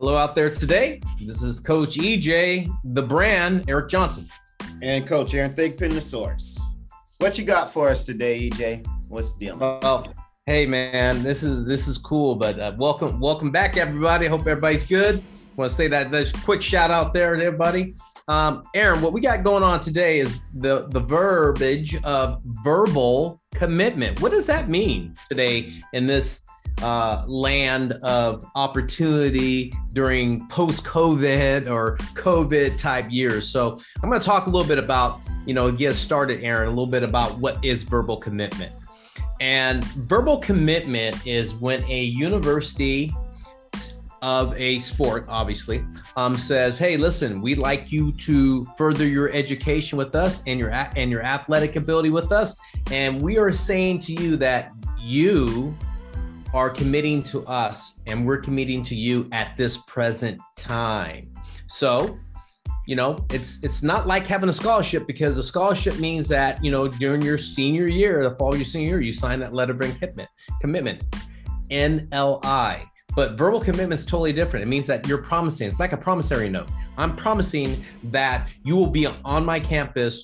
Hello out there today. This is Coach EJ, the brand, Eric Johnson. And Coach Aaron Thigpen, the source. What you got for us today, EJ? What's the deal? Well, hey man, this is this is cool, but uh, welcome welcome back everybody. Hope everybody's good. Want to say that there's quick shout out there to everybody. Um, Aaron, what we got going on today is the the verbiage of verbal commitment. What does that mean today in this uh, land of opportunity during post COVID or COVID type years? So I'm going to talk a little bit about, you know, get started, Aaron, a little bit about what is verbal commitment. And verbal commitment is when a university of a sport, obviously, um, says, "Hey, listen, we'd like you to further your education with us and your and your athletic ability with us, and we are saying to you that you are committing to us, and we're committing to you at this present time." So, you know, it's it's not like having a scholarship because a scholarship means that you know during your senior year, the fall of your senior year, you sign that letter of commitment. Commitment, NLI but verbal commitment is totally different. It means that you're promising. It's like a promissory note. I'm promising that you will be on my campus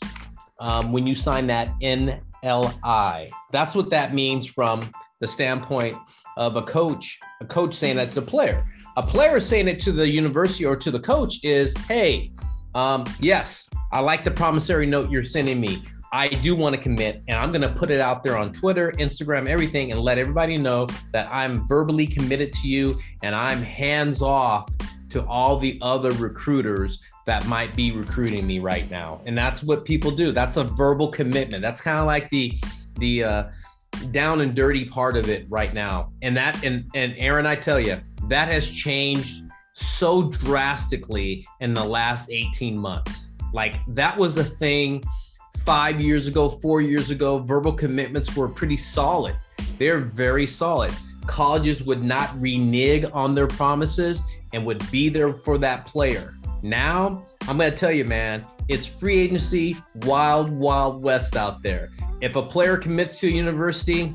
um, when you sign that NLI. That's what that means from the standpoint of a coach. A coach saying that to a player. A player saying it to the university or to the coach is, "Hey, um, yes, I like the promissory note you're sending me. I do want to commit and I'm going to put it out there on Twitter, Instagram, everything, and let everybody know that I'm verbally committed to you and I'm hands off to all the other recruiters that might be recruiting me right now. And that's what people do. That's a verbal commitment. That's kind of like the, the, uh, down and dirty part of it right now. And that, and, and Aaron, I tell you, that has changed so drastically in the last 18 months. Like that was a thing five years ago, four years ago, verbal commitments were pretty solid. They're very solid. Colleges would not renege on their promises and would be there for that player. Now, I'm going to tell you, man, it's free agency, wild, wild west out there. If a player commits to a university,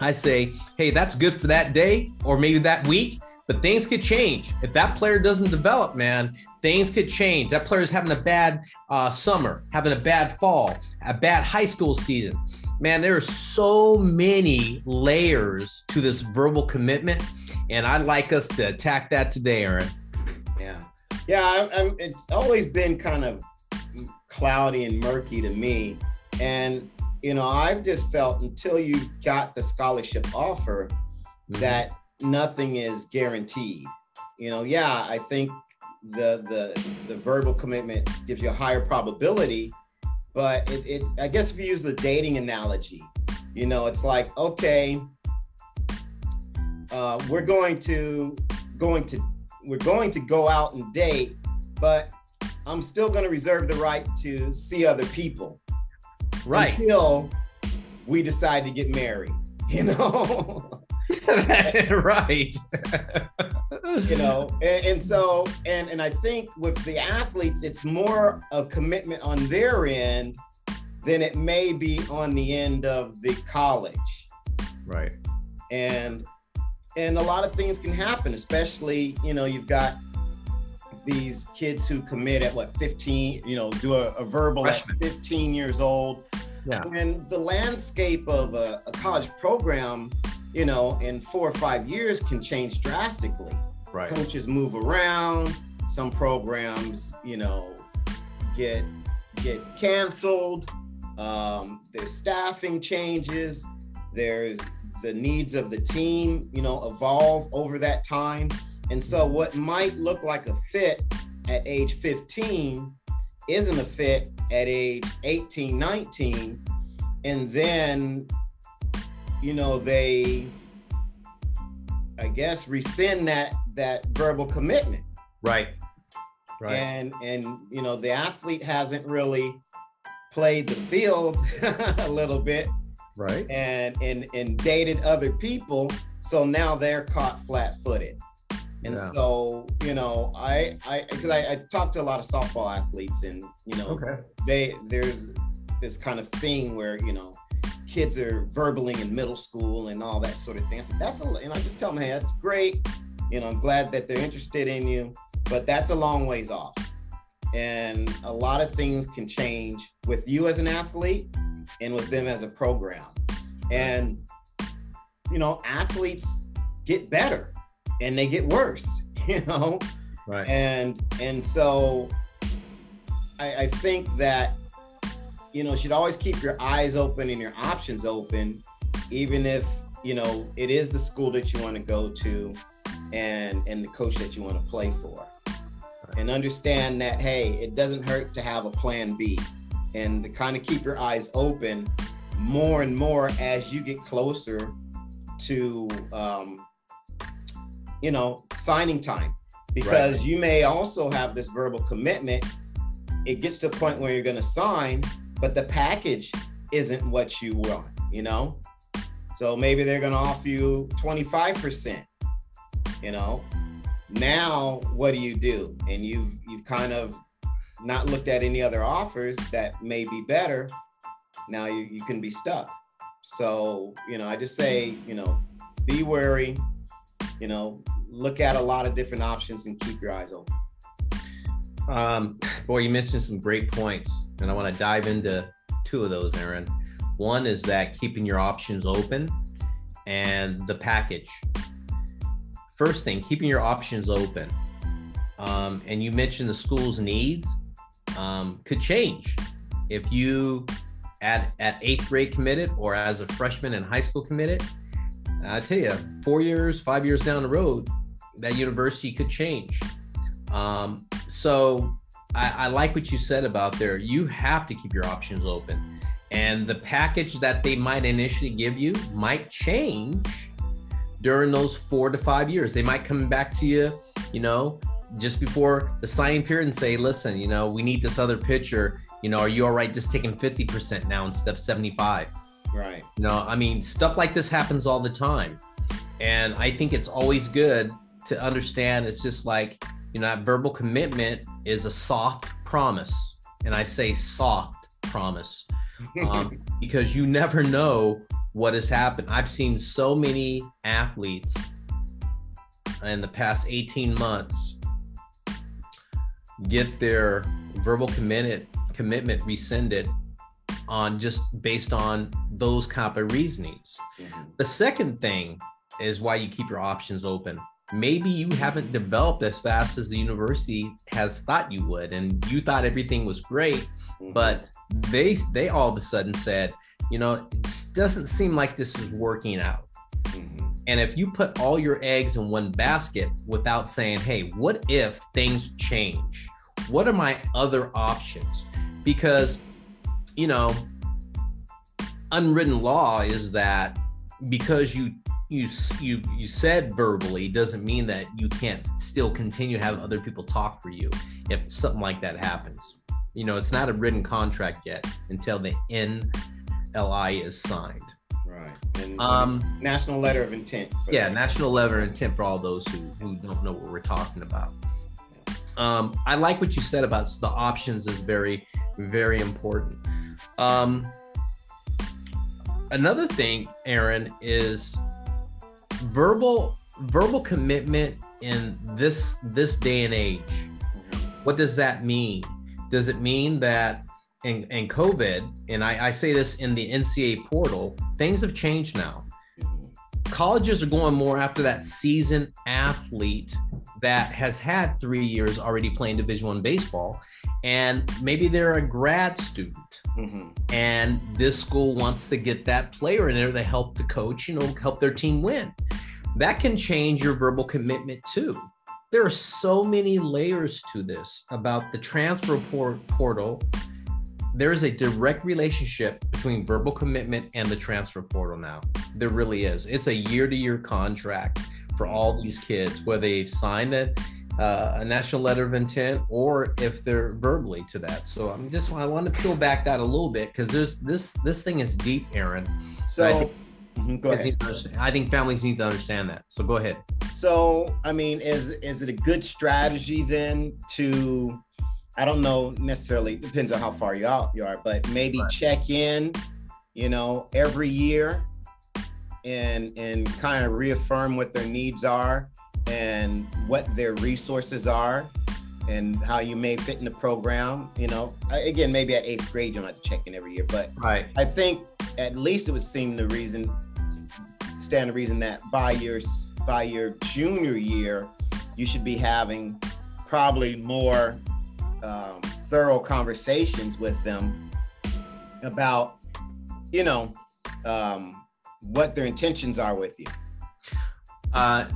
I say, hey, that's good for that day or maybe that week, but things could change. If that player doesn't develop, man, things could change. That player is having a bad uh, summer, having a bad fall, a bad high school season. Man, there are so many layers to this verbal commitment, and I'd like us to attack that today, Aaron. Yeah, yeah. I, I'm, it's always been kind of cloudy and murky to me, and you know, I've just felt until you got the scholarship offer mm-hmm. that nothing is guaranteed. You know, yeah, I think the the the verbal commitment gives you a higher probability, but it, it's I guess if you use the dating analogy, you know, it's like okay, uh, we're going to going to we're going to go out and date, but I'm still going to reserve the right to see other people, right? Until we decide to get married, you know. right you know and, and, so and and i think with the athletes it's more a commitment on their end than it may be on the end of the college right and and a lot of things can happen especially you know you've got these kids who commit at what 15 you know do a, a verbal Freshman. at 15 years old yeah. and the landscape of a, a college program you know, in four or five years can change drastically. Right. Coaches move around. Some programs, you know, get get canceled. Um, there's staffing changes. There's the needs of the team, you know, evolve over that time. And so what might look like a fit at age 15 isn't a fit at age 18, 19. And then you know, they, I guess, rescind that that verbal commitment. Right. Right. And and you know, the athlete hasn't really played the field a little bit. Right. And and and dated other people. So now they're caught flat-footed. And yeah. so, you know, I I because I, I talked to a lot of softball athletes and you know, okay. they there's this kind of thing where, you know, kids are verbaling in middle school and all that sort of thing. So that's a, and I just tell them, hey, that's great. You know, I'm glad that they're interested in you, but that's a long ways off. And a lot of things can change with you as an athlete and with them as a program. And, you know, athletes get better and they get worse, you know? Right. And and so I, I think that you know should always keep your eyes open and your options open, even if you know it is the school that you want to go to and and the coach that you want to play for. And understand that hey, it doesn't hurt to have a plan B and to kind of keep your eyes open more and more as you get closer to um, you know signing time because right. you may also have this verbal commitment. It gets to a point where you're going to sign, but the package isn't what you want, you know? So maybe they're going to offer you 25%, you know? Now, what do you do? And you've you've kind of not looked at any other offers that may be better. Now you, you can be stuck. So, you know, I just say, you know, be wary, you know, look at a lot of different options and keep your eyes open. Um, boy, you mentioned some great points, and I want to dive into two of those, Aaron. One is that keeping your options open and the package. First thing, keeping your options open. Um, and you mentioned the school's needs um, could change if you at at eighth grade committed or as a freshman in high school committed I tell you, four years, five years down the road, that university could change. Um, so I, I like what you said about there. You have to keep your options open. And the package that they might initially give you might change during those four to five years. They might come back to you, you know, just before the signing period and say, listen, you know, we need this other pitcher. You know, are you all right just taking 50% now instead of 75? Right. You know, I mean, stuff like this happens all the time. And I think it's always good to understand it's just like, you know, that verbal commitment is a soft promise. And I say soft promise um, because you never know what has happened. I've seen so many athletes in the past 18 months get their verbal commitment commitment rescinded on just based on those kind of reasonings. Mm-hmm. The second thing is why you keep your options open. Maybe you haven't developed as fast as the university has thought you would, and you thought everything was great, mm-hmm. but they they all of a sudden said, you know, it doesn't seem like this is working out. Mm-hmm. And if you put all your eggs in one basket without saying, hey, what if things change? What are my other options? Because you know, unwritten law is that because you you you you said verbally doesn't mean that you can't still continue to have other people talk for you if something like that happens. You know, it's not a written contract yet until the NLI is signed. Right. And um, national letter of intent. yeah, national letter of intent for all those who, who don't know what we're talking about. Um, I like what you said about the options is very, very important. Um, another thing, Aaron, is verbal verbal commitment in this this day and age. What does that mean? Does it mean that in, in COVID, and I, I say this in the NCAA portal, things have changed now. Colleges are going more after that seasoned athlete that has had three years already playing Division One baseball and maybe they're a grad student mm-hmm. and this school wants to get that player in there to help the coach you know help their team win. That can change your verbal commitment too. There are so many layers to this about the transfer portal. There is a direct relationship between verbal commitment and the transfer portal now. There really is. It's a year-to-year contract for all these kids where they've signed it uh, a national letter of intent or if they're verbally to that. So I'm just I want to peel back that a little bit because there's this this thing is deep, Aaron. So I think, mm-hmm, go ahead. I think families need to understand that. So go ahead. So I mean, is is it a good strategy then to I don't know necessarily depends on how far you out you are, but maybe right. check in, you know, every year and and kind of reaffirm what their needs are and what their resources are and how you may fit in the program. You know, again, maybe at eighth grade you don't have to check in every year, but right. I think at least it would seem the reason, stand the reason that by your by your junior year, you should be having probably more um, thorough conversations with them about, you know, um, what their intentions are with you. Uh,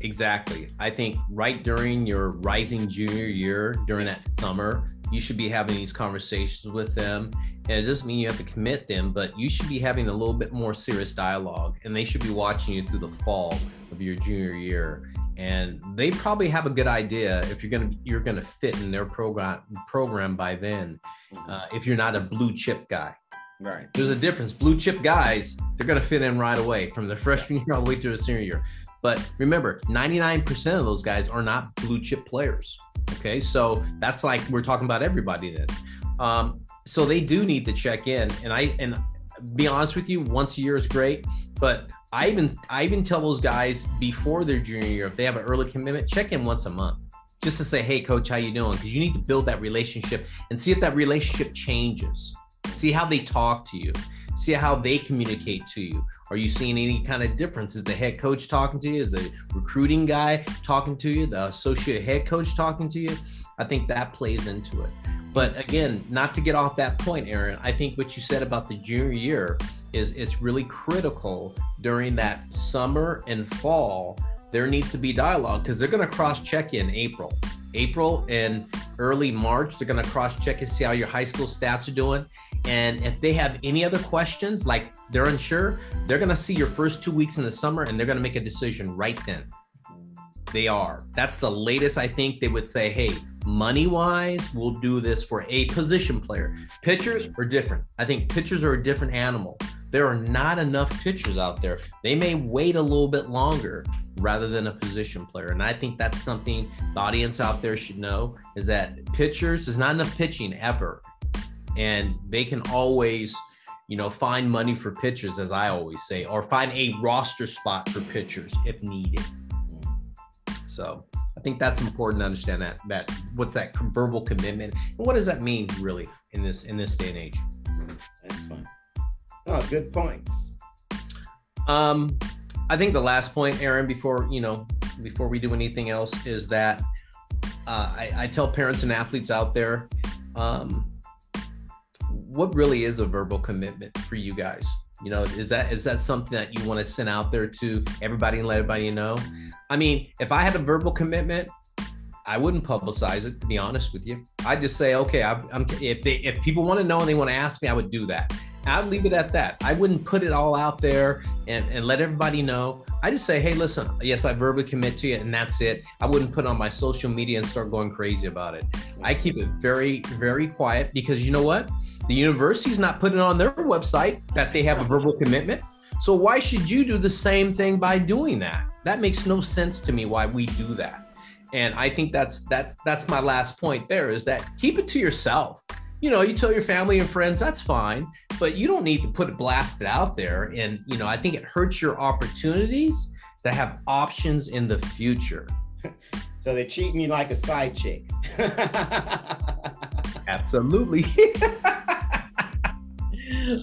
exactly. I think right during your rising junior year, during that summer, you should be having these conversations with them. And it doesn't mean you have to commit them, but you should be having a little bit more serious dialogue. And they should be watching you through the fall of your junior year. And they probably have a good idea if you're gonna you're gonna fit in their program program by then. Uh, if you're not a blue chip guy, Right. there's a difference. Blue chip guys, they're going to fit in right away from the freshman year all the way through the senior year. But remember, 99% of those guys are not blue chip players. Okay. So that's like we're talking about everybody then. Um, so they do need to check in. And I, and be honest with you, once a year is great. But I even, I even tell those guys before their junior year, if they have an early commitment, check in once a month just to say, hey, coach, how you doing? Because you need to build that relationship and see if that relationship changes see how they talk to you see how they communicate to you are you seeing any kind of difference? Is the head coach talking to you? Is the recruiting guy talking to you? The associate head coach talking to you? I think that plays into it. But again not to get off that point aaron i think what you said about the junior year is it's really critical during that summer and fall there needs to be dialogue because they're going to cross check in april. April and early march they're going to cross check and see how your high school stats are doing and if they have any other questions, like they're unsure, they're going to see your first two weeks in the summer and they're going to make a decision right then. They are. That's the latest I think they would say, hey, money wise, we'll do this for a position player. Pitchers are different. I think pitchers are a different animal. There are not enough pitchers out there. They may wait a little bit longer rather than a position player. And I think that's something the audience out there should know is that pitchers, is not enough pitching ever and they can always you know find money for pitchers as i always say or find a roster spot for pitchers if needed so i think that's important to understand that that what's that verbal commitment and what does that mean really in this in this day and age oh good points um i think the last point aaron before you know before we do anything else is that uh, I, I tell parents and athletes out there um, what really is a verbal commitment for you guys? You know, is that is that something that you want to send out there to everybody and let everybody know? I mean, if I had a verbal commitment, I wouldn't publicize it. To be honest with you, I'd just say, okay, i am if they if people want to know and they want to ask me, I would do that. I'd leave it at that. I wouldn't put it all out there and, and let everybody know. I just say, hey, listen, yes, I verbally commit to you, and that's it. I wouldn't put on my social media and start going crazy about it. I keep it very, very quiet because you know what? The university's not putting on their website that they have a verbal commitment. So why should you do the same thing by doing that? That makes no sense to me why we do that. And I think that's that's that's my last point there is that keep it to yourself. You know, you tell your family and friends, that's fine, but you don't need to put it blasted out there. And, you know, I think it hurts your opportunities to have options in the future. So they're treating you like a side chick. Absolutely.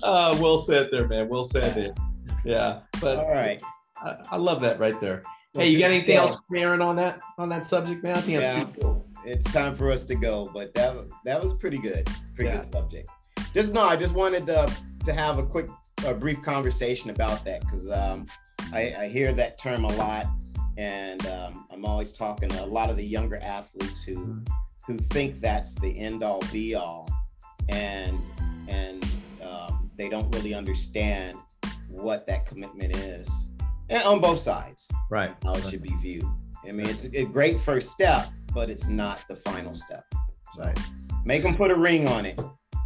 uh, well said there, man. Well said there. Yeah. But all right. I, I love that right there. Hey, you got anything else, Aaron, on that on that subject, man? I think yeah. cool. It's time for us to go, but that that was pretty good. Pretty yeah. good subject. Just no, I just wanted to to have a quick, a brief conversation about that because um, I, I hear that term a lot, and um, I'm always talking to a lot of the younger athletes who who think that's the end all be all, and and um, they don't really understand what that commitment is, and on both sides, right? How it should be viewed. I mean, it's a great first step, but it's not the final step. Right. Make them put a ring on it.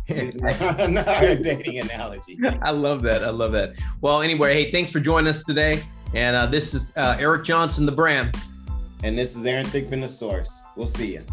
Another dating analogy. I love that. I love that. Well, anyway, hey, thanks for joining us today. And uh, this is uh, Eric Johnson, the brand. And this is Aaron Thigpen, the source. We'll see you.